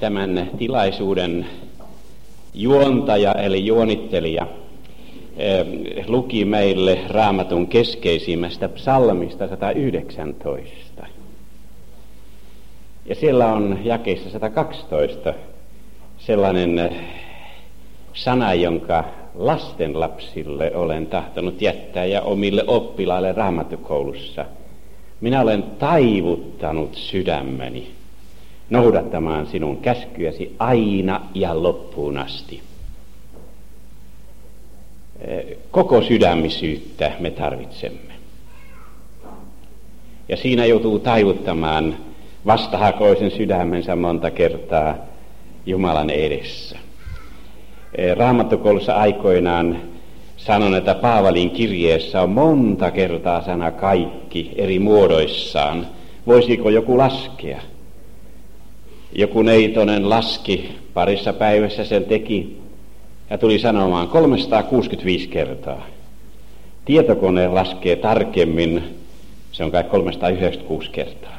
tämän tilaisuuden juontaja eli juonittelija luki meille raamatun keskeisimmästä psalmista 119. Ja siellä on jakeissa 112 sellainen sana, jonka lastenlapsille olen tahtonut jättää ja omille oppilaille raamattukoulussa. Minä olen taivuttanut sydämeni noudattamaan sinun käskyäsi aina ja loppuun asti. Koko sydämisyyttä me tarvitsemme. Ja siinä joutuu taivuttamaan vastahakoisen sydämensä monta kertaa Jumalan edessä. Raamattokoulussa aikoinaan sanon, että Paavalin kirjeessä on monta kertaa sana kaikki eri muodoissaan. Voisiko joku laskea? Joku neitonen laski, parissa päivässä sen teki ja tuli sanomaan 365 kertaa. Tietokone laskee tarkemmin, se on kai 396 kertaa.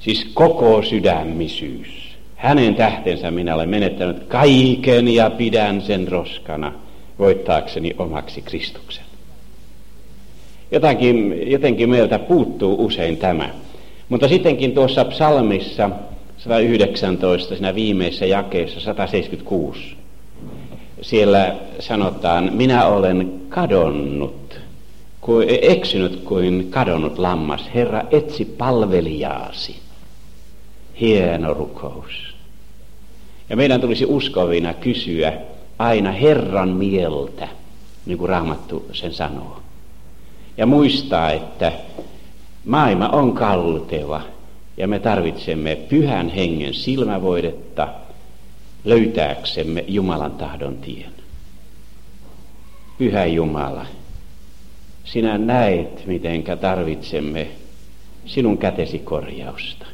Siis koko sydämisyys. Hänen tähtensä minä olen menettänyt kaiken ja pidän sen roskana voittaakseni omaksi Kristuksen. Jotakin, jotenkin meiltä puuttuu usein tämä. Mutta sittenkin tuossa psalmissa 119, siinä viimeisessä jakeessa 176, siellä sanotaan, minä olen kadonnut, kuin, eksynyt kuin kadonnut lammas. Herra, etsi palvelijaasi. Hieno rukous. Ja meidän tulisi uskovina kysyä aina Herran mieltä, niin kuin Raamattu sen sanoo. Ja muistaa, että maailma on kalteva ja me tarvitsemme pyhän hengen silmävoidetta löytääksemme Jumalan tahdon tien. Pyhä Jumala, sinä näet, mitenkä tarvitsemme sinun kätesi korjausta.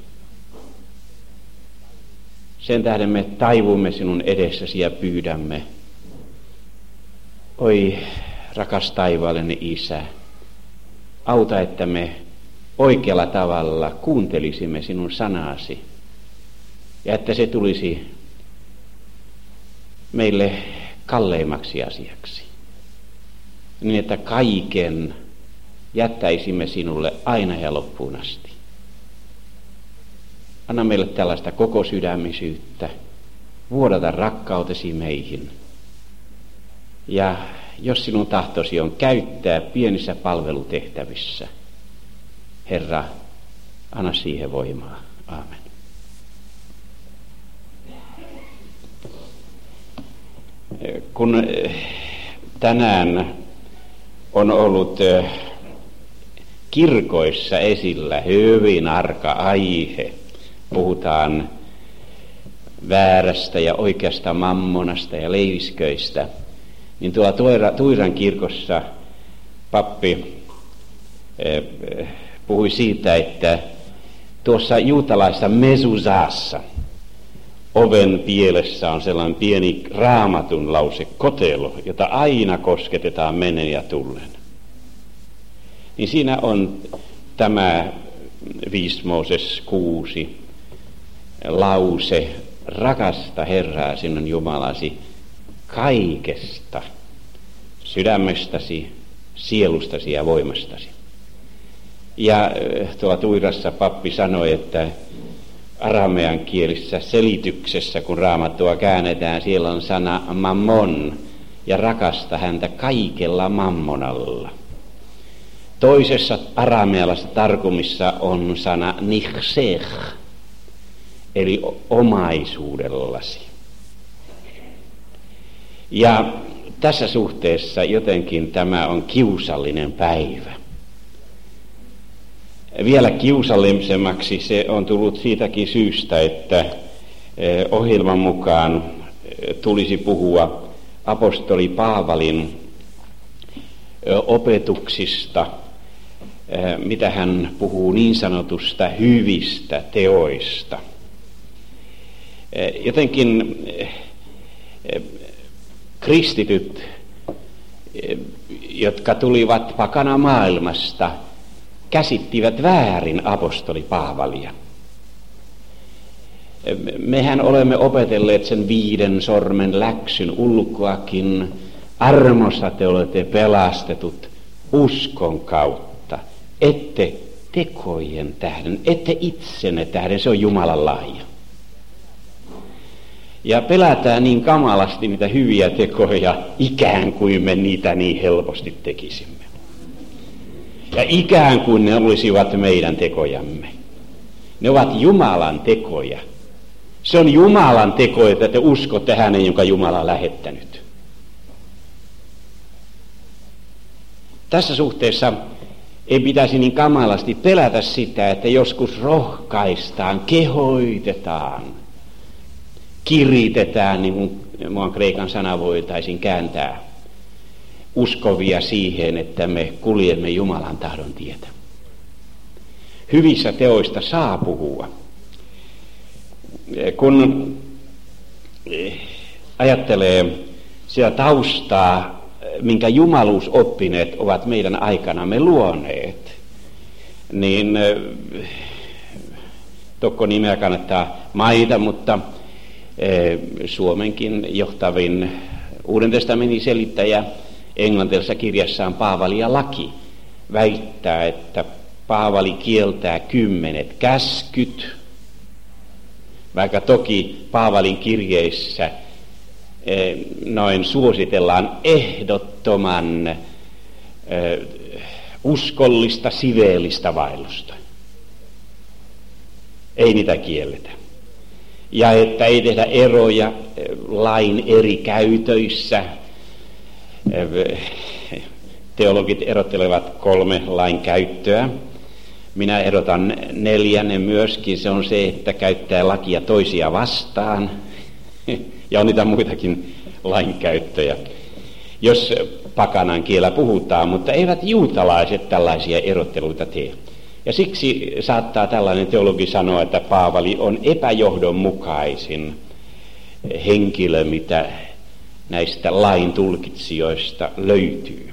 Sen tähden me taivumme sinun edessäsi ja pyydämme. Oi, rakas taivaallinen Isä, auta, että me oikealla tavalla kuuntelisimme sinun sanasi ja että se tulisi meille kalleimmaksi asiaksi. Niin, että kaiken jättäisimme sinulle aina ja loppuun asti. Anna meille tällaista koko sydämisyyttä. Vuodata rakkautesi meihin. Ja jos sinun tahtosi on käyttää pienissä palvelutehtävissä, Herra, anna siihen voimaa. Aamen. Kun eh, tänään on ollut eh, kirkoissa esillä hyvin arka aihe, puhutaan väärästä ja oikeasta mammonasta ja leivisköistä, niin tuolla Tuiran kirkossa pappi eh, puhui siitä, että tuossa juutalaisessa mesusaassa oven pielessä on sellainen pieni raamatun lause, kotelo, jota aina kosketetaan menen ja tullen. Niin siinä on tämä 5 Mooses 6 lause, rakasta Herraa sinun Jumalasi kaikesta sydämestäsi, sielustasi ja voimastasi. Ja äh, tuolla Tuirassa pappi sanoi, että aramean kielissä selityksessä, kun raamattua käännetään, siellä on sana mammon ja rakasta häntä kaikella mammonalla. Toisessa aramealassa tarkumissa on sana nichsech, eli omaisuudellasi. Ja tässä suhteessa jotenkin tämä on kiusallinen päivä. Vielä kiusallisemmaksi se on tullut siitäkin syystä, että eh, ohjelman mukaan eh, tulisi puhua apostoli Paavalin eh, opetuksista, mitä hän puhuu niin sanotusta hyvistä teoista. Jotenkin kristityt, jotka tulivat pakana maailmasta, käsittivät väärin apostoli Paavalia. Mehän olemme opetelleet sen viiden sormen läksyn ulkoakin. Armossa te olette pelastetut uskon kautta, ette tekojen tähden, ette itsenne tähden, se on Jumalan lahja. Ja pelätään niin kamalasti niitä hyviä tekoja, ikään kuin me niitä niin helposti tekisimme. Ja ikään kuin ne olisivat meidän tekojamme. Ne ovat Jumalan tekoja. Se on Jumalan teko, että te uskotte hänen, jonka Jumala on lähettänyt. Tässä suhteessa ei pitäisi niin kamalasti pelätä sitä, että joskus rohkaistaan, kehoitetaan, kiritetään, niin kuin muun kreikan sana voitaisiin kääntää, uskovia siihen, että me kuljemme Jumalan tahdon tietä. Hyvissä teoista saa puhua. Kun ajattelee sitä taustaa, minkä jumaluusoppineet ovat meidän aikanamme luoneet, niin tokko nimeä kannattaa maita, mutta Suomenkin johtavin Uuden testamentin selittäjä englantilaisessa kirjassaan Paavali ja laki väittää, että Paavali kieltää kymmenet käskyt, vaikka toki Paavalin kirjeissä Eh, noin suositellaan ehdottoman eh, uskollista, siveellistä vaellusta. Ei niitä kielletä. Ja että ei tehdä eroja eh, lain eri käytöissä. Teologit erottelevat kolme lain käyttöä. Minä erotan neljännen myöskin. Se on se, että käyttää lakia toisia vastaan – ja on niitä muitakin lainkäyttöjä, jos pakanan kielä puhutaan, mutta eivät juutalaiset tällaisia erotteluita tee. Ja siksi saattaa tällainen teologi sanoa, että Paavali on epäjohdonmukaisin henkilö, mitä näistä lain tulkitsijoista löytyy.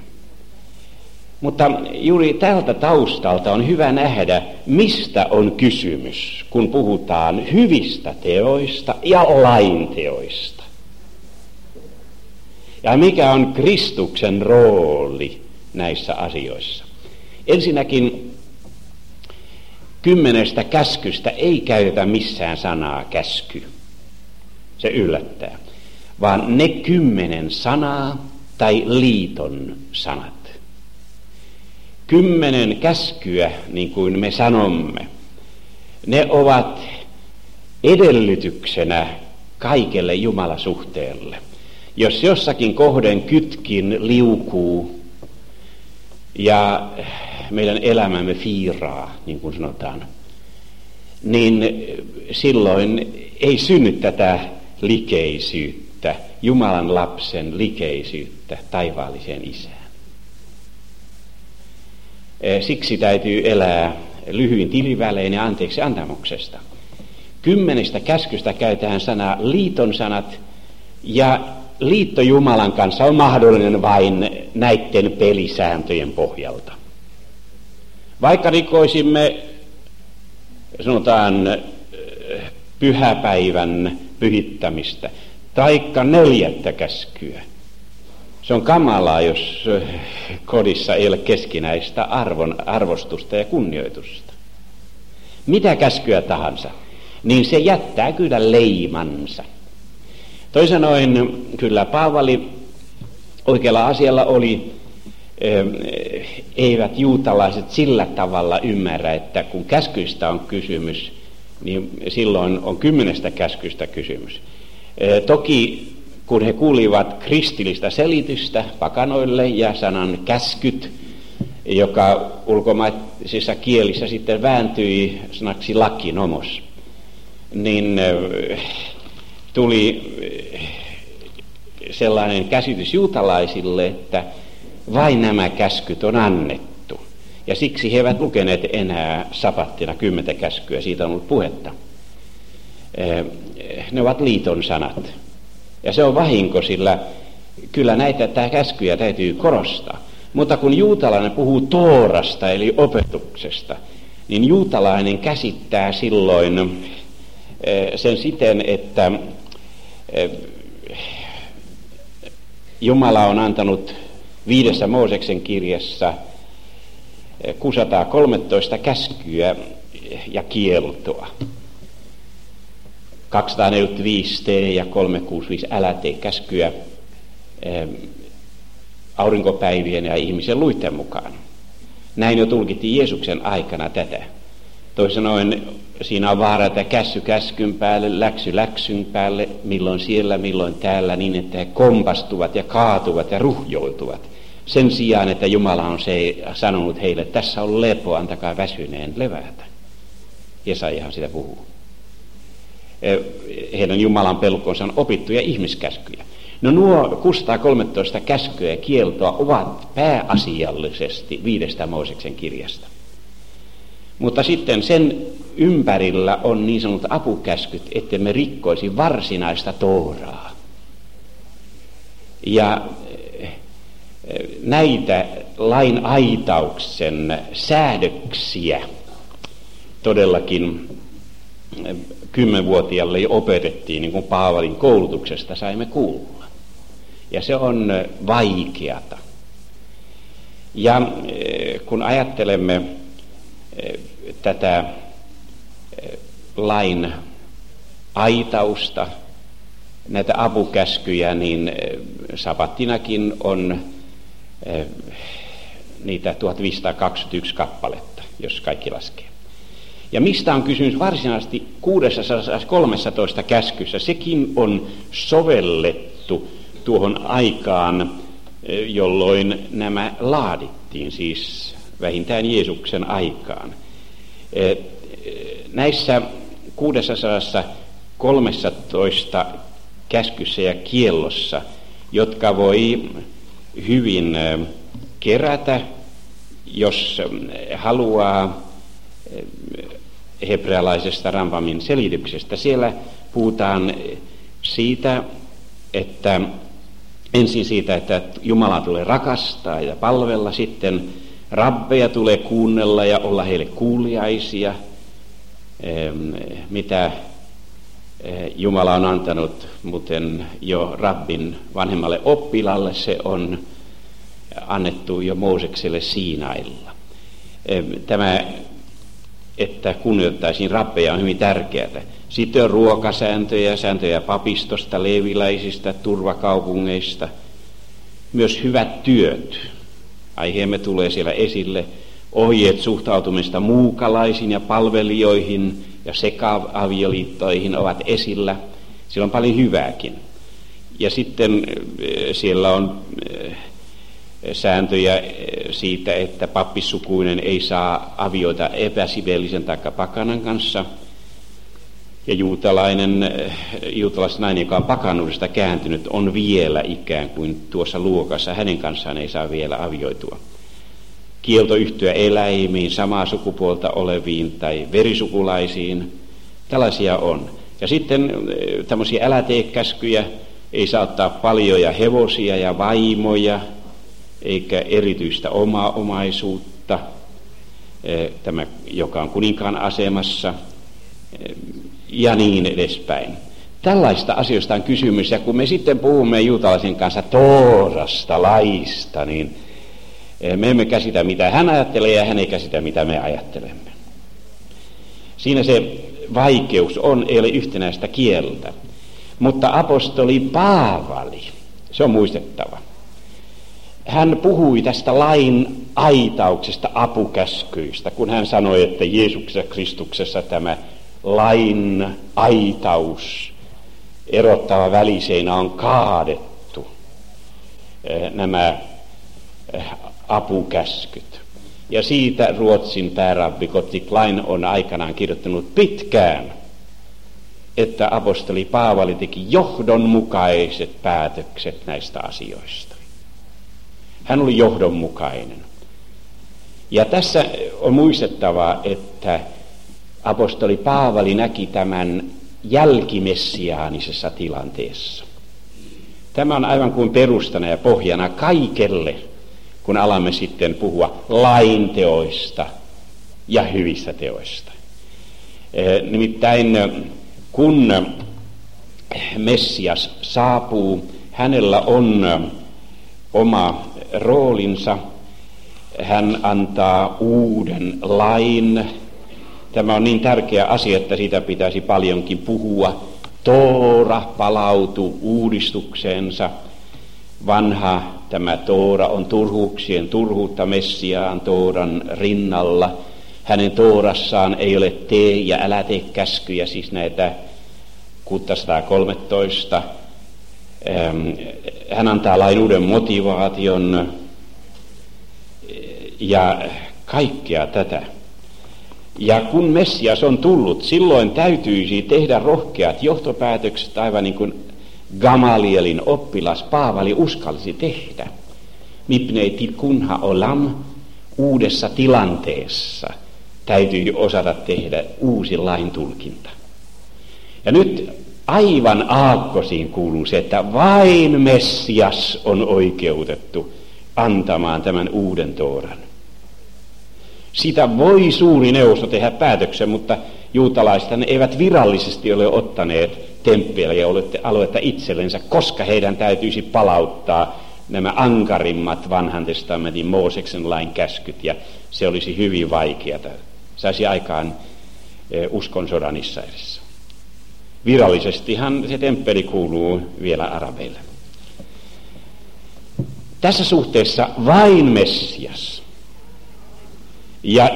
Mutta juuri tältä taustalta on hyvä nähdä, mistä on kysymys, kun puhutaan hyvistä teoista ja lainteoista. Ja mikä on Kristuksen rooli näissä asioissa. Ensinnäkin kymmenestä käskystä ei käytetä missään sanaa käsky. Se yllättää. Vaan ne kymmenen sanaa tai liiton sanat kymmenen käskyä, niin kuin me sanomme, ne ovat edellytyksenä kaikelle Jumalasuhteelle. Jos jossakin kohden kytkin liukuu ja meidän elämämme fiiraa, niin kuin sanotaan, niin silloin ei synny tätä likeisyyttä, Jumalan lapsen likeisyyttä taivaalliseen isään. Eh, siksi täytyy elää lyhyin tilivälein ja anteeksi antamuksesta. Kymmenestä käskystä käytetään sana liiton sanat ja liitto Jumalan kanssa on mahdollinen vain näiden pelisääntöjen pohjalta. Vaikka rikoisimme, sanotaan, eh, pyhäpäivän pyhittämistä, taikka neljättä käskyä, se on kamalaa, jos kodissa ei ole keskinäistä arvon, arvostusta ja kunnioitusta. Mitä käskyä tahansa, niin se jättää kyllä leimansa. Toisin sanoen, kyllä Paavali oikealla asialla oli, eivät juutalaiset sillä tavalla ymmärrä, että kun käskyistä on kysymys, niin silloin on kymmenestä käskystä kysymys. Toki kun he kuulivat kristillistä selitystä pakanoille ja sanan käskyt, joka ulkomaisissa kielissä sitten vääntyi sanaksi lakinomos, niin tuli sellainen käsitys juutalaisille, että vain nämä käskyt on annettu. Ja siksi he eivät lukeneet enää sapattina kymmentä käskyä, siitä on ollut puhetta. Äh, ne ovat liiton sanat. Ja se on vahinko, sillä kyllä näitä tämä käskyjä täytyy korostaa. Mutta kun juutalainen puhuu toorasta eli opetuksesta, niin juutalainen käsittää silloin sen siten, että Jumala on antanut viidessä Mooseksen kirjassa 613 käskyä ja kieltoa. 245 tee ja 365 älä tee käskyä aurinkopäivien ja ihmisen luitten mukaan. Näin jo tulkittiin Jeesuksen aikana tätä. Toisin sanoen siinä on vaara, että käsky käskyn päälle, läksy läksyn päälle, milloin siellä, milloin täällä, niin että he kompastuvat ja kaatuvat ja ruhjoutuvat. Sen sijaan, että Jumala on se sanonut heille, tässä on lepo, antakaa väsyneen levätä. Jesajahan sitä puhuu. Heidän Jumalan pelkonsa on opittuja ihmiskäskyjä. No nuo 613 käskyä ja kieltoa ovat pääasiallisesti viidestä Mooseksen kirjasta. Mutta sitten sen ympärillä on niin sanotut apukäskyt, että me rikkoisi varsinaista Tooraa. Ja eh, näitä lain aitauksen säädöksiä todellakin eh, kymmenvuotiaalle jo opetettiin, niin kuin Paavalin koulutuksesta saimme kuulla. Ja se on eh, vaikeata. Ja kun ajattelemme tätä eh, lain aitausta, näitä apukäskyjä, niin eh, sabattinakin on eh, niitä 1521 kappaletta, jos kaikki laskee. Ja mistä on kysymys varsinaisesti 613 käskyssä? Sekin on sovellettu tuohon aikaan, jolloin nämä laadittiin, siis vähintään Jeesuksen aikaan. E, näissä 613 käskyssä ja kiellossa, jotka voi hyvin kerätä, jos haluaa hebrealaisesta Rampamin selityksestä. Siellä puhutaan siitä, että ensin siitä, että Jumala tulee rakastaa ja palvella, sitten Rabbeja tulee kuunnella ja olla heille kuuliaisia, mitä eh, Jumala on antanut, muuten jo Rabbin vanhemmalle oppilalle se on annettu jo Moosekselle Siinailla. Tämä, että kunnioittaisiin rabbeja on hyvin tärkeää. Sitten on ruokasääntöjä, sääntöjä papistosta, leviläisistä, turvakaupungeista, myös hyvät työt, Aiheemme tulee siellä esille ohjeet suhtautumista muukalaisiin ja palvelijoihin ja sekaavioliittoihin ovat esillä. Siellä on paljon hyvääkin. Ja sitten eh, siellä on eh, sääntöjä eh, siitä, että pappissukuinen ei saa avioita epäsivellisen tai pakanan kanssa. Ja juutalainen, juutalaisnainen, joka on pakanuudesta kääntynyt, on vielä ikään kuin tuossa luokassa. Hänen kanssaan ei saa vielä avioitua. Kielto yhtyä eläimiin, samaa sukupuolta oleviin tai verisukulaisiin. Tällaisia on. Ja sitten tämmöisiä äläteekäskyjä, ei saa ottaa paljoja hevosia ja vaimoja, eikä erityistä omaa omaisuutta, tämä, joka on kuninkaan asemassa ja niin edespäin. Tällaista asioista on kysymys, ja kun me sitten puhumme juutalaisen kanssa Toorasta, laista, niin eh, me emme käsitä mitä hän ajattelee ja hän ei käsitä mitä me ajattelemme. Siinä se vaikeus on, ei ole yhtenäistä kieltä. Mutta apostoli Paavali, se on muistettava. Hän puhui tästä lain aitauksesta apukäskyistä, kun hän sanoi, että Jeesuksessa Kristuksessa tämä lain aitaus, erottava väliseina on kaadettu eh, nämä eh, apukäskyt. Ja siitä Ruotsin päärabbi Kotti Klein on aikanaan kirjoittanut pitkään, että apostoli Paavali teki johdonmukaiset päätökset näistä asioista. Hän oli johdonmukainen. Ja tässä on muistettava, että apostoli Paavali näki tämän jälkimessiaanisessa tilanteessa. Tämä on aivan kuin perustana ja pohjana kaikelle, kun alamme sitten puhua lainteoista ja hyvistä teoista. Eh, nimittäin kun Messias saapuu, hänellä on oma roolinsa. Hän antaa uuden lain. Tämä on niin tärkeä asia, että siitä pitäisi paljonkin puhua. Toora palautuu uudistukseensa. Vanha tämä Toora on turhuuksien turhuutta Messiaan Tooran rinnalla. Hänen Toorassaan ei ole tee ja älä tee käskyjä, siis näitä 613. Hän antaa lain uuden motivaation ja kaikkea tätä. Ja kun Messias on tullut, silloin täytyisi tehdä rohkeat johtopäätökset, aivan niin kuin Gamalielin oppilas Paavali uskalsi tehdä. Mipneiti kunha olam uudessa tilanteessa täytyy osata tehdä uusi lain tulkinta. Ja nyt aivan aakkosiin kuuluu se, että vain Messias on oikeutettu antamaan tämän uuden tooran. Sitä voi suuri neuvosto tehdä päätöksen, mutta juutalaiset eivät virallisesti ole ottaneet temppeliä ja aluetta itsellensä, koska heidän täytyisi palauttaa nämä ankarimmat vanhan testamentin Mooseksen lain käskyt, ja se olisi hyvin vaikeata. Saisi aikaan e, uskon sodan Israelissa. Virallisestihan se temppeli kuuluu vielä arabeille. Tässä suhteessa vain Messias. Ja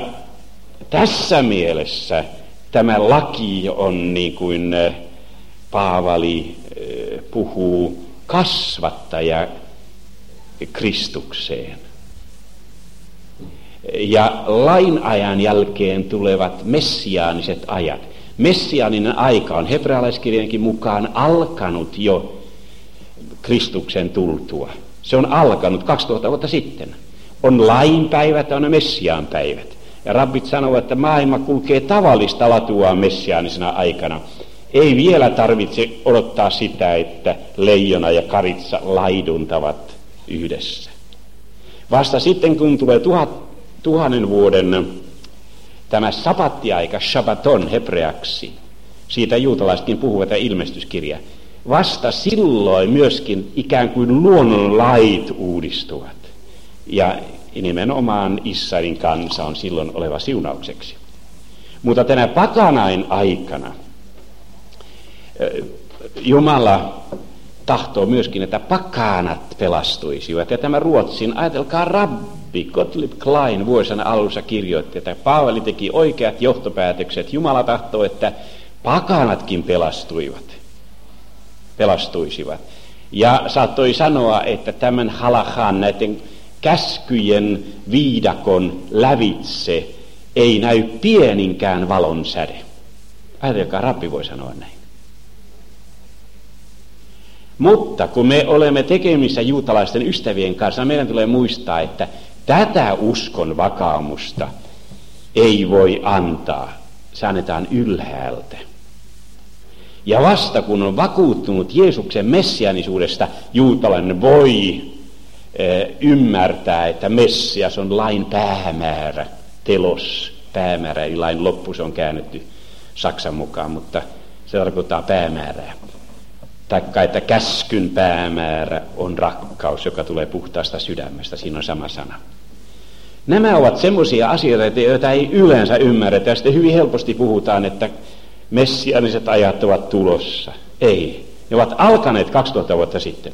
tässä mielessä tämä laki on niin kuin eh, Paavali eh, puhuu kasvattaja Kristukseen. Ja lain ajan jälkeen tulevat messiaaniset ajat. Messiaaninen aika on hebrealaiskirjankin mukaan alkanut jo Kristuksen tultua. Se on alkanut 2000 vuotta sitten. On lainpäivät ja on messiaan päivät. Ja rabbit sanovat, että maailma kulkee tavallista latua messiaanisena aikana. Ei vielä tarvitse odottaa sitä, että leijona ja karitsa laiduntavat yhdessä. Vasta sitten, kun tulee tuhat, tuhannen vuoden tämä sapattiaika, Shabbaton hebreaksi, siitä juutalaisetkin puhuvat ja ilmestyskirja, vasta silloin myöskin ikään kuin luonnonlait uudistuvat. Ja nimenomaan Israelin kansa on silloin oleva siunaukseksi. Mutta tänä pakanain aikana Jumala tahtoo myöskin, että pakanat pelastuisivat. Ja tämä Ruotsin, ajatelkaa rabbi Gottlieb Klein vuosina alussa kirjoitti, että Paavali teki oikeat johtopäätökset. Jumala tahtoo, että pakanatkin pelastuivat, pelastuisivat. Ja saattoi sanoa, että tämän halahan näiden käskyjen viidakon lävitse ei näy pieninkään valon säde. Ajatelkaa, rabbi voi sanoa näin. Mutta kun me olemme tekemissä juutalaisten ystävien kanssa, meidän tulee muistaa, että tätä uskon vakaamusta ei voi antaa. Se annetaan ylhäältä. Ja vasta kun on vakuuttunut Jeesuksen messianisuudesta, juutalainen voi ymmärtää, että Messias on lain päämäärä, telos päämäärä, eli lain loppu se on käännetty Saksan mukaan, mutta se tarkoittaa päämäärää. Taikka, että käskyn päämäärä on rakkaus, joka tulee puhtaasta sydämestä, siinä on sama sana. Nämä ovat semmoisia asioita, joita ei yleensä ymmärretä, ja sitten hyvin helposti puhutaan, että messianiset ajat ovat tulossa. Ei, ne ovat alkaneet 2000 vuotta sitten.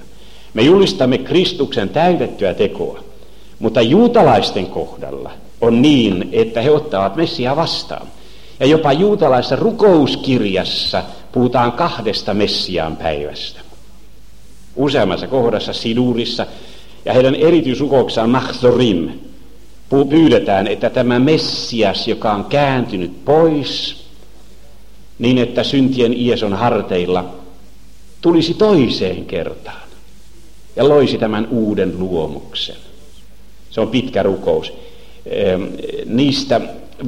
Me julistamme Kristuksen täytettyä tekoa, mutta juutalaisten kohdalla on niin, että he ottavat Messia vastaan. Ja jopa juutalaisessa rukouskirjassa puhutaan kahdesta Messiaan päivästä. Useammassa kohdassa Sidurissa ja heidän erityisrukouksessaan Mahzorim pyydetään, että tämä Messias, joka on kääntynyt pois, niin että syntien ies on harteilla, tulisi toiseen kertaan ja loisi tämän uuden luomuksen. Se on pitkä rukous. Niistä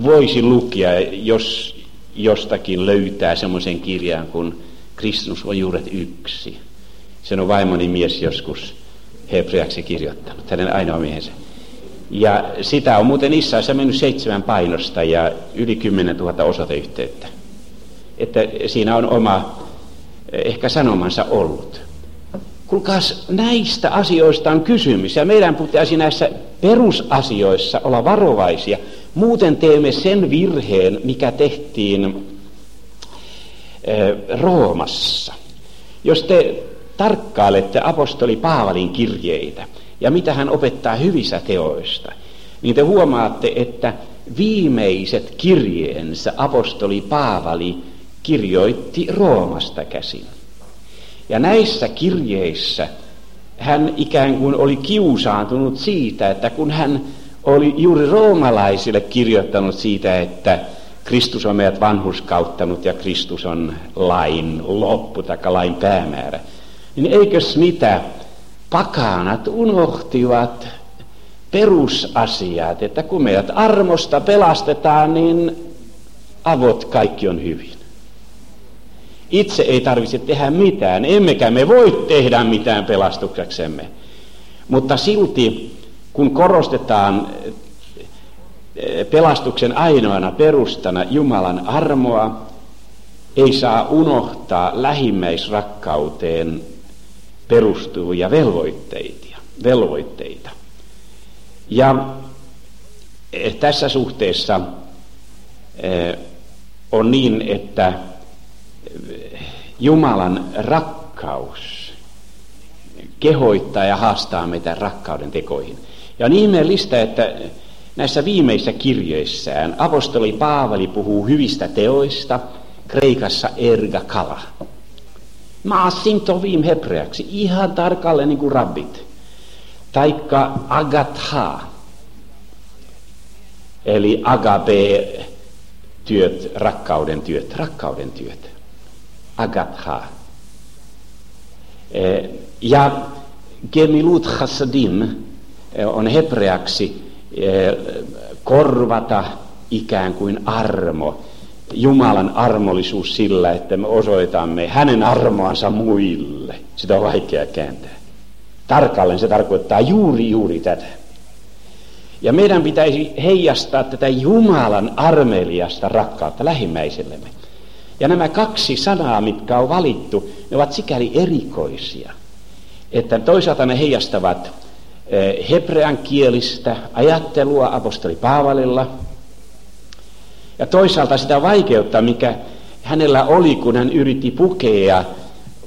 voisi lukea, jos jostakin löytää semmoisen kirjan kuin Kristus on juuret yksi. Sen on vaimoni mies joskus hebreaksi kirjoittanut, hänen ainoa miehensä. Ja sitä on muuten Israelissa mennyt seitsemän painosta ja yli kymmenen tuhatta osoiteyhteyttä. että siinä on oma ehkä sanomansa ollut. Kuulkaas, näistä asioista on kysymys ja meidän pitäisi näissä perusasioissa olla varovaisia. Muuten teemme sen virheen, mikä tehtiin Roomassa. Jos te tarkkailette apostoli Paavalin kirjeitä ja mitä hän opettaa hyvissä teoista, niin te huomaatte, että viimeiset kirjeensä apostoli Paavali kirjoitti Roomasta käsin. Ja näissä kirjeissä hän ikään kuin oli kiusaantunut siitä, että kun hän oli juuri roomalaisille kirjoittanut siitä, että Kristus on meidät vanhuskauttanut ja Kristus on lain loppu tai lain päämäärä, niin eikös mitä pakanat unohtivat perusasiat, että kun meidät armosta pelastetaan, niin avot kaikki on hyvin. Itse ei tarvitse tehdä mitään, emmekä me voi tehdä mitään pelastukseksemme. Mutta silti, kun korostetaan eh, pelastuksen ainoana perustana Jumalan armoa, ei saa unohtaa lähimmäisrakkauteen perustuvia velvoitteita. velvoitteita. Ja eh, tässä suhteessa eh, on niin, että Jumalan rakkaus kehoittaa ja haastaa meitä rakkauden tekoihin. Ja on ihmeellistä, että näissä viimeisissä kirjeissään apostoli Paavali puhuu hyvistä teoista, kreikassa erga kala. Maasin tovim hebreaksi, ihan tarkalleen niin kuin rabbit. Taikka agatha, eli agape työt, rakkauden työt, rakkauden työt agatha. Eh, ja gemilut chassadim eh, on hebreaksi eh, korvata ikään kuin armo. Jumalan armollisuus sillä, että me osoitamme hänen armoansa muille. Sitä on vaikea kääntää. Tarkalleen se tarkoittaa juuri juuri tätä. Ja meidän pitäisi heijastaa tätä Jumalan armeliasta rakkautta lähimmäisellemme. Ja nämä kaksi sanaa, mitkä on valittu, ne ovat sikäli erikoisia, että toisaalta ne heijastavat eh, hebrean kielistä ajattelua apostoli Paavalilla, ja toisaalta sitä vaikeutta, mikä hänellä oli, kun hän yritti pukea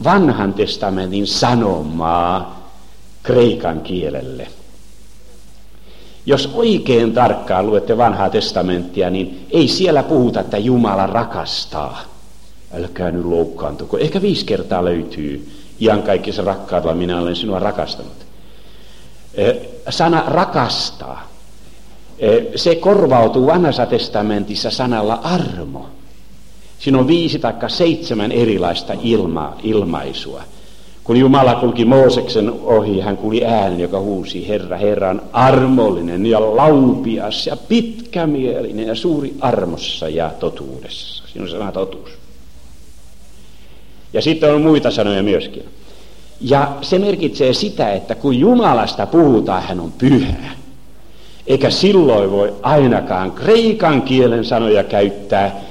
vanhan testamentin sanomaa kreikan kielelle. Jos oikein tarkkaan luette vanhaa testamenttia, niin ei siellä puhuta, että Jumala rakastaa – älkää nyt loukkaantuko. Ehkä viisi kertaa löytyy iankaikkisen rakkaudella minä olen sinua rakastanut. Eh, sana rakastaa, eh, se korvautuu vanhassa testamentissa sanalla armo. Siinä on viisi tai seitsemän erilaista ilma, ilmaisua. Kun Jumala kulki Mooseksen ohi, hän kuuli äänen, joka huusi, Herra, Herra on armollinen ja laupias ja pitkämielinen ja suuri armossa ja totuudessa. Siinä on sana totuus. Ja sitten on muita sanoja myöskin. Ja se merkitsee sitä, että kun Jumalasta puhutaan, hän on pyhä. Eikä silloin voi ainakaan kreikan kielen sanoja käyttää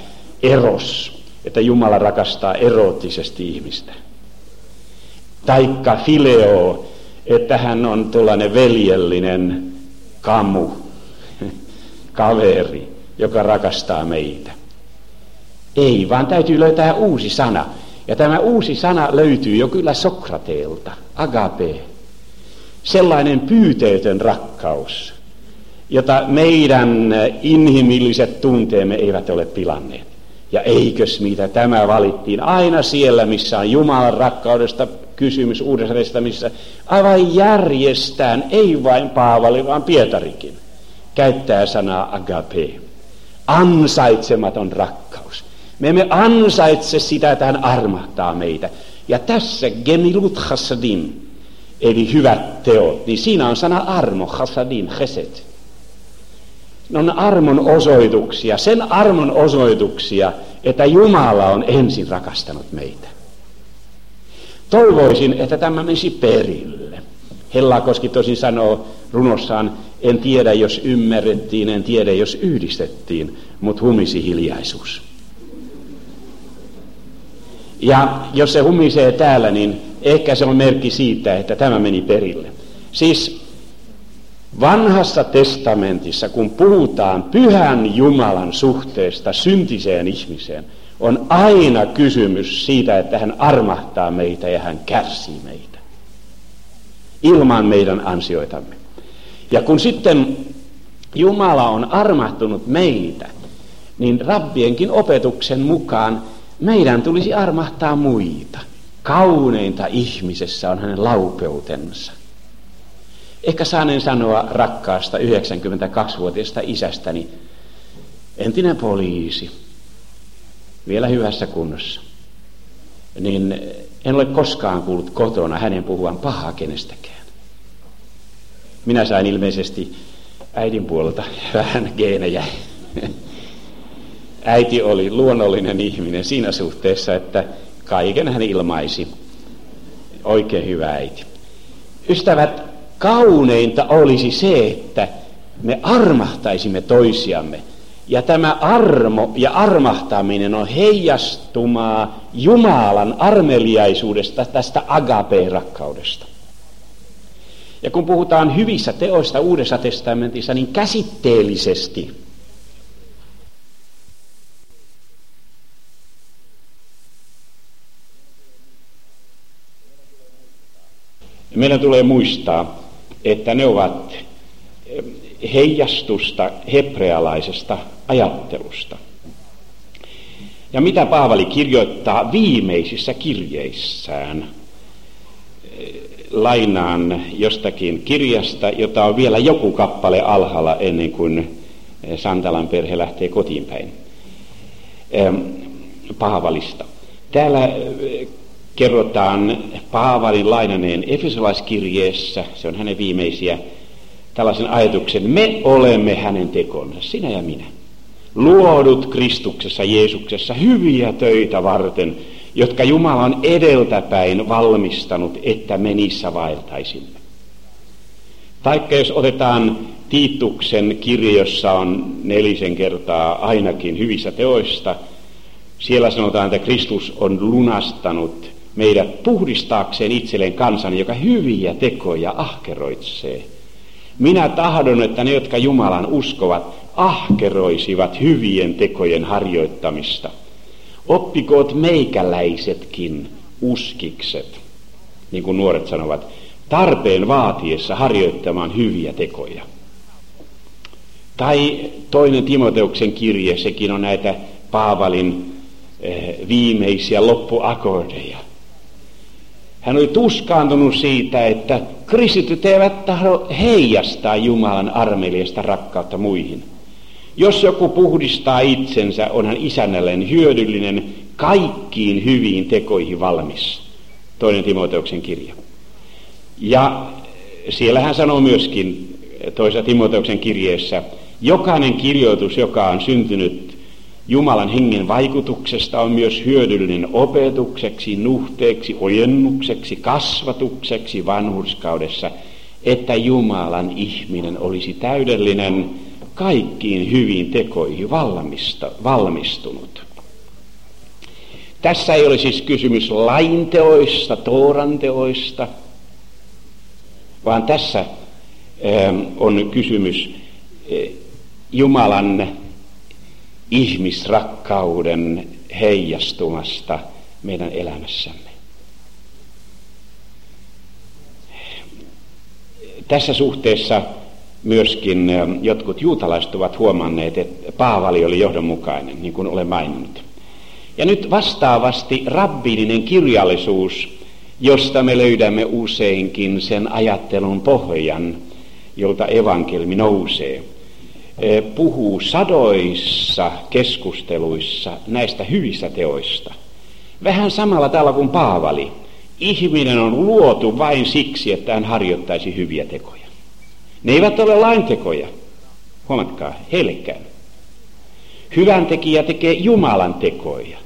eros, että Jumala rakastaa eroottisesti ihmistä. Taikka fileo, että hän on tuollainen veljellinen kamu, kaveri, joka rakastaa meitä. Ei, vaan täytyy löytää uusi sana. Ja tämä uusi sana löytyy jo kyllä Sokrateelta, agape. Sellainen pyyteetön rakkaus, jota meidän inhimilliset tunteemme eivät ole pilanneet. Ja eikös mitä tämä valittiin aina siellä, missä on Jumalan rakkaudesta kysymys uudessa missä aivan järjestään, ei vain Paavali, vaan Pietarikin, käyttää sanaa agape. Ansaitsematon rakkaus. Me emme ansaitse sitä, että hän armahtaa meitä. Ja tässä gemilut chassadim, eli hyvät teot, niin siinä on sana armo, chassadim, cheset. Ne on armon osoituksia, sen armon osoituksia, että Jumala on ensin rakastanut meitä. Toivoisin, että tämä menisi perille. Hellakoski tosin sanoo runossaan, en tiedä jos ymmärrettiin, en tiedä jos yhdistettiin, mutta humisi hiljaisuus. Ja jos se humisee täällä, niin ehkä se on merkki siitä, että tämä meni perille. Siis vanhassa testamentissa, kun puhutaan pyhän Jumalan suhteesta syntiseen ihmiseen, on aina kysymys siitä, että hän armahtaa meitä ja hän kärsii meitä. Ilman meidän ansioitamme. Ja kun sitten Jumala on armahtunut meitä, niin rabbienkin opetuksen mukaan meidän tulisi armahtaa muita. Kauneinta ihmisessä on hänen laupeutensa. Ehkä saanen sanoa rakkaasta 92-vuotiaasta isästäni, entinen poliisi, vielä hyvässä kunnossa, niin en ole koskaan kuullut kotona hänen puhuvan pahaa kenestäkään. Minä sain ilmeisesti äidin puolelta vähän geenejä. Äiti oli luonnollinen ihminen siinä suhteessa, että kaiken hän ilmaisi. Oikein hyvä äiti. Ystävät, kauneinta olisi se, että me armahtaisimme toisiamme. Ja tämä armo ja armahtaminen on heijastumaa Jumalan armeliaisuudesta, tästä agape-rakkaudesta. Ja kun puhutaan hyvissä teoista Uudessa testamentissa, niin käsitteellisesti meidän tulee muistaa, että ne ovat heijastusta hebrealaisesta ajattelusta. Ja mitä Paavali kirjoittaa viimeisissä kirjeissään, lainaan jostakin kirjasta, jota on vielä joku kappale alhaalla ennen kuin Santalan perhe lähtee kotiin päin. Paavalista. Täällä kerrotaan Paavalin lainaneen Efesolaiskirjeessä, se on hänen viimeisiä, tällaisen ajatuksen, me olemme hänen tekonsa, sinä ja minä. Luodut Kristuksessa, Jeesuksessa hyviä töitä varten, jotka Jumala on edeltäpäin valmistanut, että me niissä vaeltaisimme. Taikka jos otetaan Tiituksen kirja, jossa on nelisen kertaa ainakin hyvissä teoista, siellä sanotaan, että Kristus on lunastanut meidät puhdistaakseen itselleen kansan, joka hyviä tekoja ahkeroitsee. Minä tahdon, että ne, jotka Jumalan uskovat, ahkeroisivat hyvien tekojen harjoittamista. Oppikoot meikäläisetkin uskikset, niin kuin nuoret sanovat, tarpeen vaatiessa harjoittamaan hyviä tekoja. Tai toinen Timoteuksen kirje, sekin on näitä Paavalin eh, viimeisiä loppuakordeja. Hän oli tuskaantunut siitä, että kristityt eivät tahdo heijastaa Jumalan armeliasta rakkautta muihin. Jos joku puhdistaa itsensä, on hän isännälleen hyödyllinen, kaikkiin hyviin tekoihin valmis. Toinen Timoteuksen kirja. Ja siellä hän sanoo myöskin toisessa Timoteuksen kirjeessä, jokainen kirjoitus, joka on syntynyt Jumalan hengen vaikutuksesta on myös hyödyllinen opetukseksi, nuhteeksi, ojennukseksi, kasvatukseksi vanhurskaudessa, että Jumalan ihminen olisi täydellinen kaikkiin hyviin tekoihin valmistunut. Tässä ei ole siis kysymys lainteoista, tooranteoista, vaan tässä ähm, on kysymys äh, Jumalan ihmisrakkauden heijastumasta meidän elämässämme. Tässä suhteessa myöskin jotkut juutalaiset ovat huomanneet, että Paavali oli johdonmukainen, niin kuin olen maininnut. Ja nyt vastaavasti rabbiininen kirjallisuus, josta me löydämme useinkin sen ajattelun pohjan, jolta evankelmi nousee – puhuu sadoissa keskusteluissa näistä hyvistä teoista. Vähän samalla tavalla kuin Paavali. Ihminen on luotu vain siksi, että hän harjoittaisi hyviä tekoja. Ne eivät ole laintekoja. Huomatkaa, heillekään. Hyvän tekijä tekee Jumalan tekoja.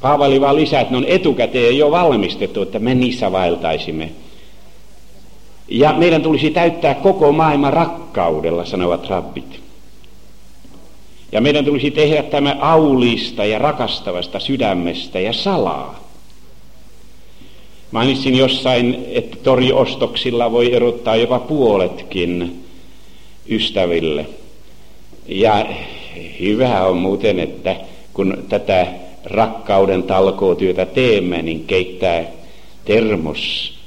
Paavali vaan lisää, että ne on etukäteen jo valmistettu, että me niissä vaeltaisimme ja meidän tulisi täyttää koko maailma rakkaudella, sanovat rabbit. Ja meidän tulisi tehdä tämä aulista ja rakastavasta sydämestä ja salaa. Mainitsin jossain, että toriostoksilla voi erottaa jopa puoletkin ystäville. Ja hyvä on muuten, että kun tätä rakkauden talkootyötä teemme, niin keittää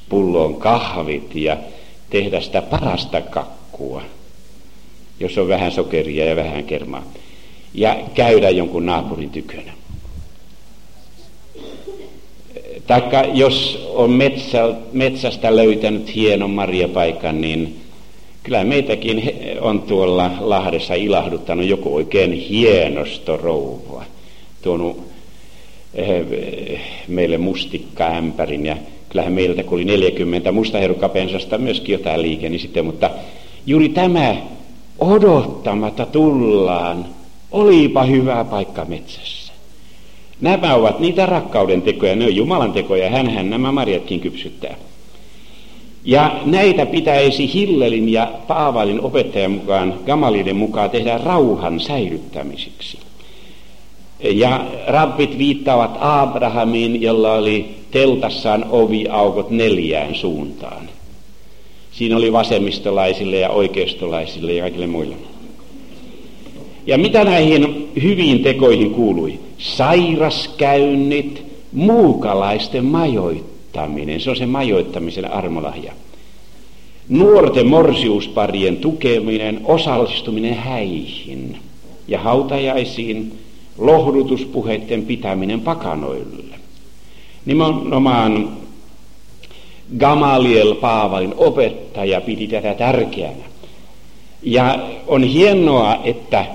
termospulloon kahvit ja tehdä sitä parasta kakkua, jos on vähän sokeria ja vähän kermaa, ja käydä jonkun naapurin tykönä. Taikka jos on metsä, metsästä löytänyt hienon marjapaikan, niin kyllä meitäkin on tuolla Lahdessa ilahduttanut joku oikein hienosto rouva. Tuonut eh, meille mustikkaämpärin ja kyllähän meiltä kun oli 40 mustaherukapensasta myöskin jotain liike, niin sitten, mutta juuri tämä odottamatta tullaan, olipa hyvä paikka metsässä. Nämä ovat niitä rakkauden tekoja, ne on Jumalan tekoja, hänhän nämä marjatkin kypsyttää. Ja näitä pitäisi Hillelin ja Paavalin opettajan mukaan, Gamaliden mukaan tehdä rauhan säilyttämiseksi. Ja rabbit viittaavat Abrahamiin, jolla oli teltassaan oviaukot neljään suuntaan. Siinä oli vasemmistolaisille ja oikeistolaisille ja kaikille muille. Ja mitä näihin hyviin tekoihin kuului? Sairaskäynnit, muukalaisten majoittaminen, se on se majoittamisen armolahja. Nuorten morsiusparien tukeminen, osallistuminen häihin ja hautajaisiin, lohdutuspuheiden pitäminen pakanoille. Nimenomaan Gamaliel Paavalin opettaja piti tätä tärkeänä. Ja on hienoa, että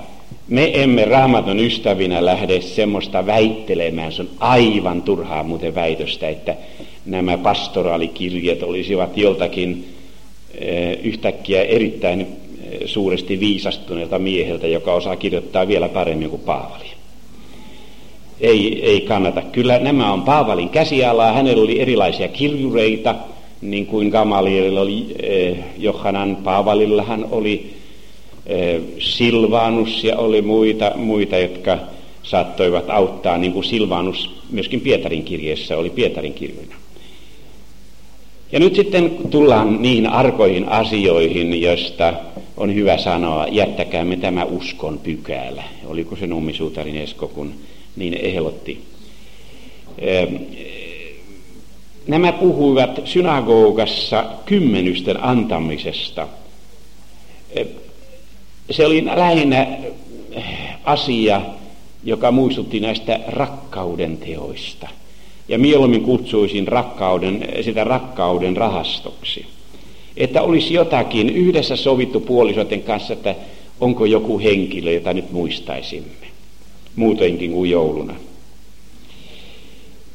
me emme raamaton ystävinä lähde semmoista väittelemään. Se on aivan turhaa muuten väitöstä, että nämä pastoraalikirjat olisivat joltakin eh, yhtäkkiä erittäin eh, suuresti viisastuneelta mieheltä, joka osaa kirjoittaa vielä paremmin kuin Paavali ei, ei kannata. Kyllä nämä on Paavalin käsialaa. Hänellä oli erilaisia kirjureita, niin kuin Gamalielilla oli eh, Johanan. Paavalillahan oli eh, Silvanus ja oli muita, muita, jotka saattoivat auttaa, niin kuin Silvanus myöskin Pietarin kirjeessä oli Pietarin kirjoina. Ja nyt sitten tullaan niihin arkoihin asioihin, joista on hyvä sanoa, jättäkäämme tämä uskon pykälä. Oliko se Nummisuutarin Esko, kun niin ehdotti. Nämä puhuivat synagogassa kymmenysten antamisesta. Se oli lähinnä asia, joka muistutti näistä rakkauden teoista. Ja mieluummin kutsuisin rakkauden, sitä rakkauden rahastoksi. Että olisi jotakin yhdessä sovittu puolisoiden kanssa, että onko joku henkilö, jota nyt muistaisimme muutenkin kuin jouluna.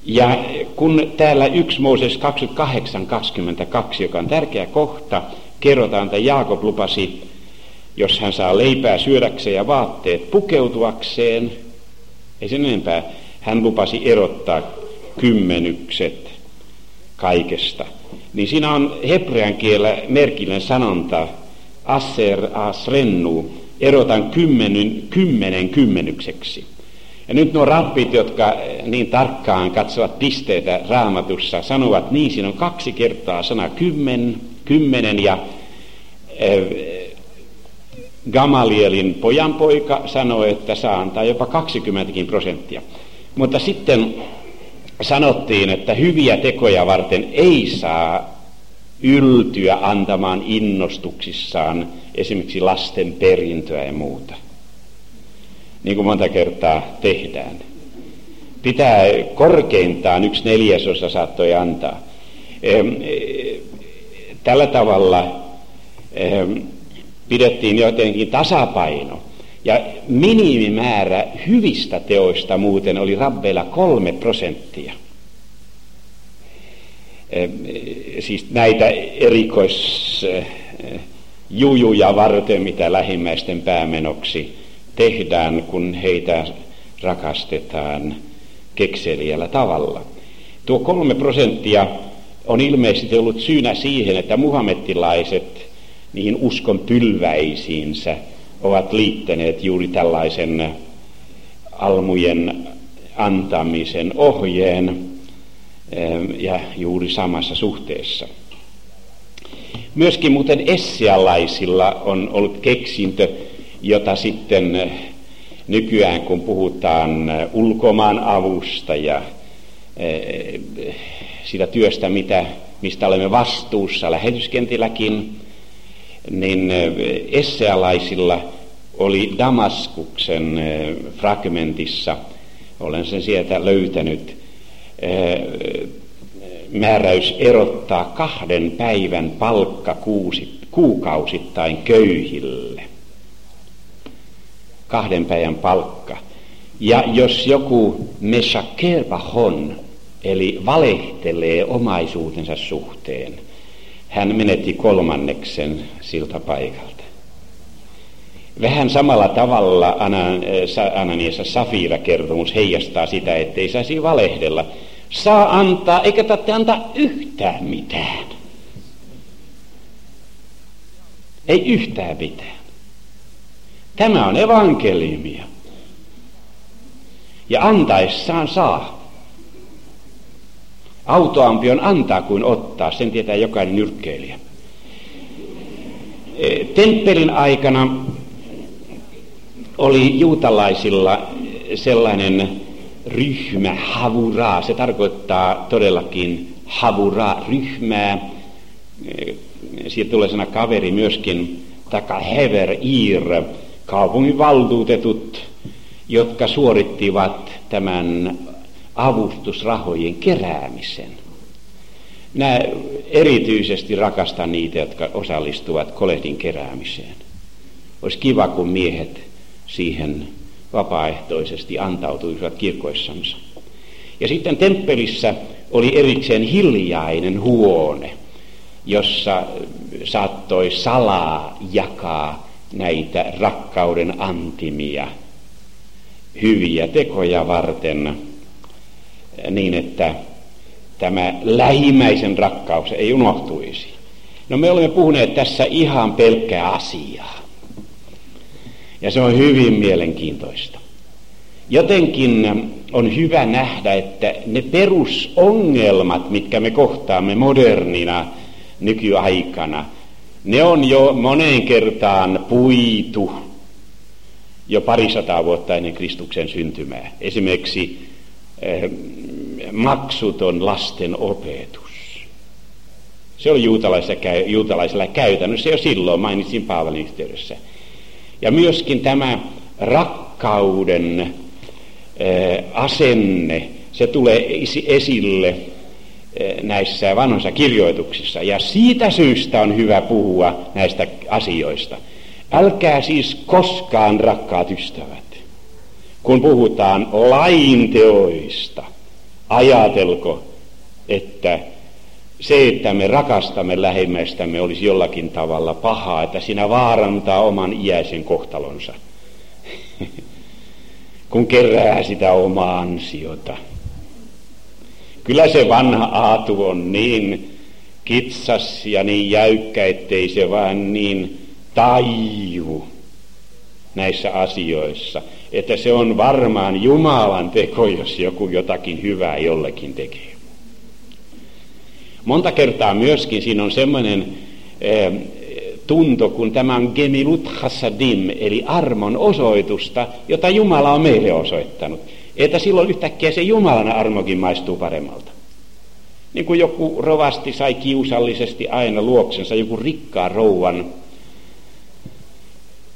Ja kun täällä 1 Mooses 28.22, joka on tärkeä kohta, kerrotaan, että Jaakob lupasi, jos hän saa leipää syödäkseen ja vaatteet pukeutuakseen, ei sen enempää, hän lupasi erottaa kymmenykset kaikesta. Niin siinä on hebrean kielellä merkillinen sanonta, aser asrennu, erotan kymmenen, kymmenen kymmenykseksi. Ja nyt nuo rappit, jotka niin tarkkaan katsovat pisteitä raamatussa, sanovat niin, siinä on kaksi kertaa sana kymmen, kymmenen ja äh, Gamalielin pojanpoika sanoi, että saa antaa jopa 20 prosenttia. Mutta sitten sanottiin, että hyviä tekoja varten ei saa yltyä antamaan innostuksissaan esimerkiksi lasten perintöä ja muuta. Niin kuin monta kertaa tehdään. Pitää korkeintaan yksi neljäsosa saattoi antaa. Tällä tavalla pidettiin jotenkin tasapaino. Ja minimimäärä hyvistä teoista muuten oli rabbeilla kolme prosenttia. Siis näitä erikoisjujuja varten, mitä lähimmäisten päämenoksi tehdään, kun heitä rakastetaan kekseliällä tavalla. Tuo kolme prosenttia on ilmeisesti ollut syynä siihen, että muhammettilaiset niihin uskon pylväisiinsä ovat liittäneet juuri tällaisen almujen antamisen ohjeen ja juuri samassa suhteessa. Myöskin muuten essialaisilla on ollut keksintö, jota sitten nykyään kun puhutaan ulkomaan avusta ja sitä työstä, mitä, mistä olemme vastuussa lähetyskentilläkin, niin essealaisilla oli Damaskuksen fragmentissa, olen sen sieltä löytänyt, määräys erottaa kahden päivän palkka kuusi, kuukausittain köyhille. Kahden päivän palkka. Ja jos joku meshaker bahon, eli valehtelee omaisuutensa suhteen, hän menetti kolmanneksen siltä paikalta. Vähän samalla tavalla Ananiassa Safira kertomus heijastaa sitä, ettei saisi valehdella. Saa antaa, eikä tarvitse antaa yhtään mitään. Ei yhtään mitään. Tämä on evankeliumia. Ja antaessaan saa. Autoampi on antaa kuin ottaa, sen tietää jokainen nyrkkeilijä. E, temppelin aikana oli juutalaisilla sellainen ryhmä, havuraa, se tarkoittaa todellakin havuraa, ryhmää, e, siitä tulee sana kaveri myöskin, taka hever, ir, kaupungin valtuutetut, jotka suorittivat tämän avustusrahojen keräämisen. Minä erityisesti rakastan niitä, jotka osallistuvat kolehdin keräämiseen. Olisi kiva, kun miehet siihen vapaaehtoisesti antautuisivat kirkoissansa. Ja sitten temppelissä oli erikseen hiljainen huone, jossa saattoi salaa jakaa näitä rakkauden antimia hyviä tekoja varten niin, että tämä lähimmäisen rakkaus ei unohtuisi. No me olemme puhuneet tässä ihan pelkkää asiaa. Ja se on hyvin mielenkiintoista. Jotenkin on hyvä nähdä, että ne perusongelmat, mitkä me kohtaamme modernina nykyaikana, ne on jo moneen kertaan puitu jo parisataa vuotta ennen Kristuksen syntymää. Esimerkiksi eh, maksuton lasten opetus. Se oli juutalaisella, juutalaisella käytännössä jo silloin, mainitsin Paavalin yhteydessä. Ja myöskin tämä rakkauden ää, asenne, se tulee esille ää, näissä vanhoissa kirjoituksissa. Ja siitä syystä on hyvä puhua näistä asioista. Älkää siis koskaan, rakkaat ystävät, kun puhutaan lainteoista, ajatelko, että se, että me rakastamme lähimmäistämme, olisi jollakin tavalla pahaa, että sinä vaarantaa oman iäisen kohtalonsa, kun kerää sitä omaa ansiota. Kyllä se vanha aatu on niin kitsas ja niin jäykkä, ettei se vaan niin taiju näissä asioissa, että se on varmaan Jumalan teko, jos joku jotakin hyvää jollekin tekee. Monta kertaa myöskin siinä on semmoinen eh, tunto, kun tämä on gemilut hasadim, eli armon osoitusta, jota Jumala on meille osoittanut. Että silloin yhtäkkiä se Jumalan armokin maistuu paremmalta. Niin kuin joku rovasti sai kiusallisesti aina luoksensa joku rikkaan rouvan,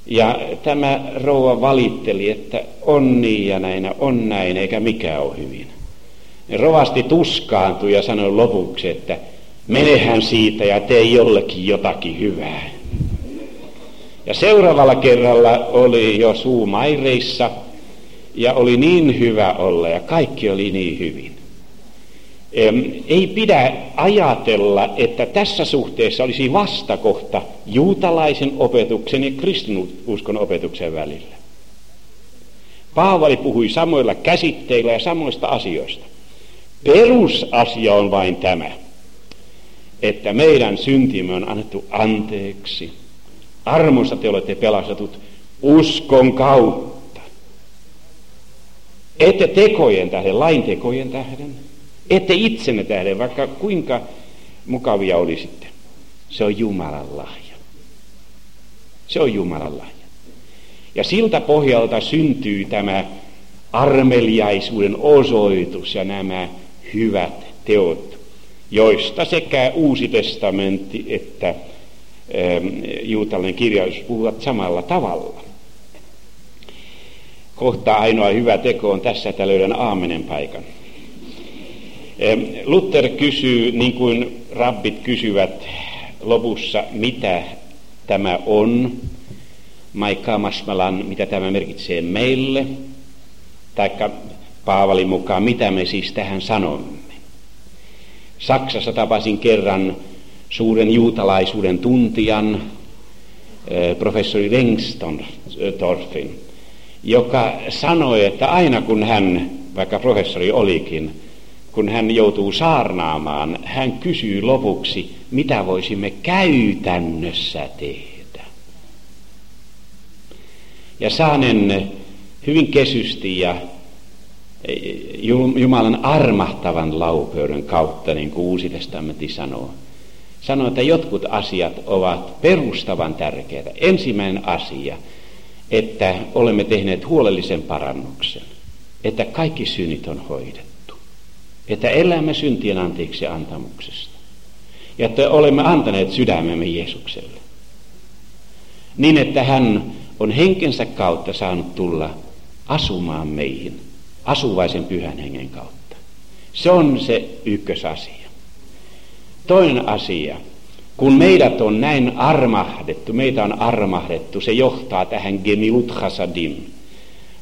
ja tämä rouva valitteli, että on niin ja näin, on näin, eikä mikä ole hyvin. Rovasti tuskaantui ja sanoi lopuksi, että menehän siitä ja tee jollekin jotakin hyvää. Ja seuraavalla kerralla oli jo suu maireissa ja oli niin hyvä olla ja kaikki oli niin hyvin. Ei pidä ajatella, että tässä suhteessa olisi vastakohta juutalaisen opetuksen ja kristinuskon opetuksen välillä. Paavali puhui samoilla käsitteillä ja samoista asioista. Perusasia on vain tämä, että meidän syntimme on annettu anteeksi. Armossa te olette pelastetut uskon kautta. Ette tekojen tähden, lain tekojen tähden. Ette itsenne tähden, vaikka kuinka mukavia olisitte. Se on Jumalan lahja. Se on Jumalan lahja. Ja siltä pohjalta syntyy tämä armeliaisuuden osoitus ja nämä hyvät teot, joista sekä Uusi testamentti että ähm, juutalainen kirjaus puhuvat samalla tavalla. Kohta ainoa hyvä teko on tässä, että löydän aamenen paikan. Ähm, Luther kysyy, niin kuin rabbit kysyvät lopussa, mitä tämä on, Maikka Masmalan, mitä tämä merkitsee meille, taikka Paavalin mukaan, mitä me siis tähän sanomme. Saksassa tapasin kerran suuren juutalaisuuden tuntijan, professori Rengstorffin, joka sanoi, että aina kun hän, vaikka professori olikin, kun hän joutuu saarnaamaan, hän kysyy lopuksi, mitä voisimme käytännössä tehdä. Ja saanen hyvin kesysti ja Jumalan armahtavan laupeuden kautta, niin kuin Uusi testamentti sanoo. Sanoo, että jotkut asiat ovat perustavan tärkeitä. Ensimmäinen asia, että olemme tehneet huolellisen parannuksen, että kaikki synnit on hoidettu, että elämme syntien anteeksi antamuksesta ja että olemme antaneet sydämemme Jeesukselle. Niin, että hän on henkensä kautta saanut tulla asumaan meihin – asuvaisen pyhän hengen kautta. Se on se ykkösasia. Toinen asia, kun meidät on näin armahdettu, meitä on armahdettu, se johtaa tähän gemilut hasadim,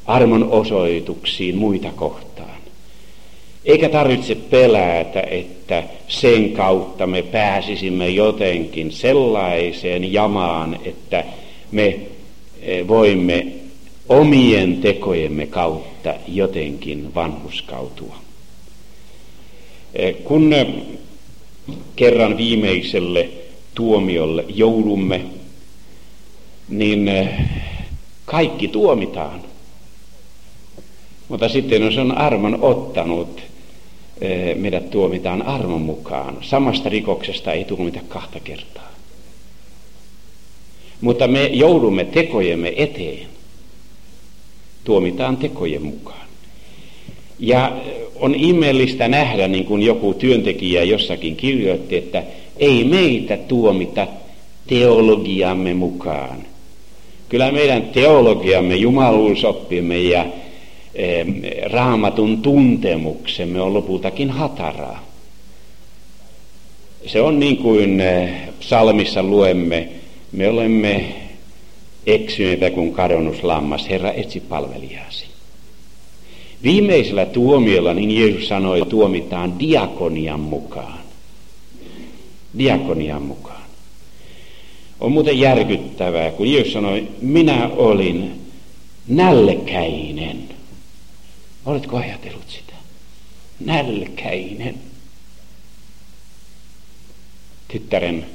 armon osoituksiin muita kohtaan. Eikä tarvitse pelätä, että sen kautta me pääsisimme jotenkin sellaiseen jamaan, että me eh, voimme omien tekojemme kautta jotenkin vanhuskautua. Eh, kun eh, kerran viimeiselle tuomiolle joudumme, niin eh, kaikki tuomitaan. Mutta sitten jos on armon ottanut, meidät tuomitaan armon mukaan. Samasta rikoksesta ei tuomita kahta kertaa. Mutta me joudumme tekojemme eteen tuomitaan tekojen mukaan. Ja on ihmeellistä nähdä, niin kuin joku työntekijä jossakin kirjoitti, että ei meitä tuomita teologiamme mukaan. Kyllä meidän teologiamme, jumaluusoppimme ja raamatun tuntemuksemme on lopultakin hataraa. Se on niin kuin e, psalmissa luemme, me olemme eksyneitä kuin kadonnus lammas, Herra etsi palvelijasi. Viimeisellä tuomiolla, niin Jeesus sanoi, tuomitaan diakonian mukaan. Diakonian mukaan. On muuten järkyttävää, kun Jeesus sanoi, minä olin nälkäinen. Oletko ajatellut sitä? Nälkäinen. Tyttären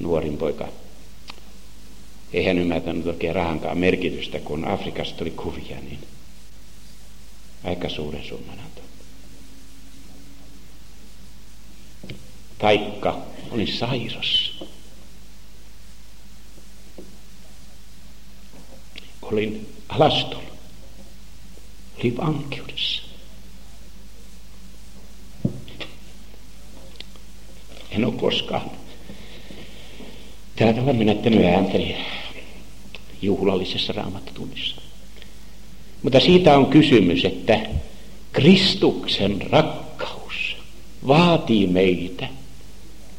nuorin poika ei hän ymmärtänyt oikein rahankaan merkitystä, kun Afrikasta tuli kuvia, niin aika suuren summan antoi. Taikka oli sairas. Olin alastolla. Oli vankeudessa. En ole koskaan tällä tavalla menettänyt ääntäni juhlallisessa raamattutunnissa. Mutta siitä on kysymys, että Kristuksen rakkaus vaatii meitä,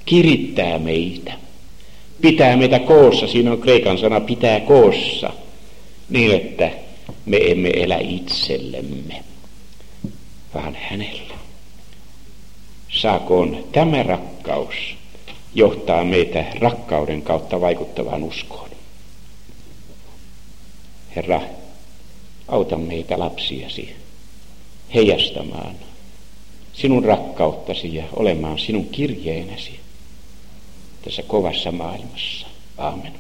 kirittää meitä, pitää meitä koossa, siinä on kreikan sana pitää koossa, niin että me emme elä itsellemme, vaan hänellä. Saakoon tämä rakkaus johtaa meitä rakkauden kautta vaikuttavaan uskoon. Herra, auta meitä lapsiasi heijastamaan sinun rakkauttasi ja olemaan sinun kirjeenäsi tässä kovassa maailmassa. Aamen.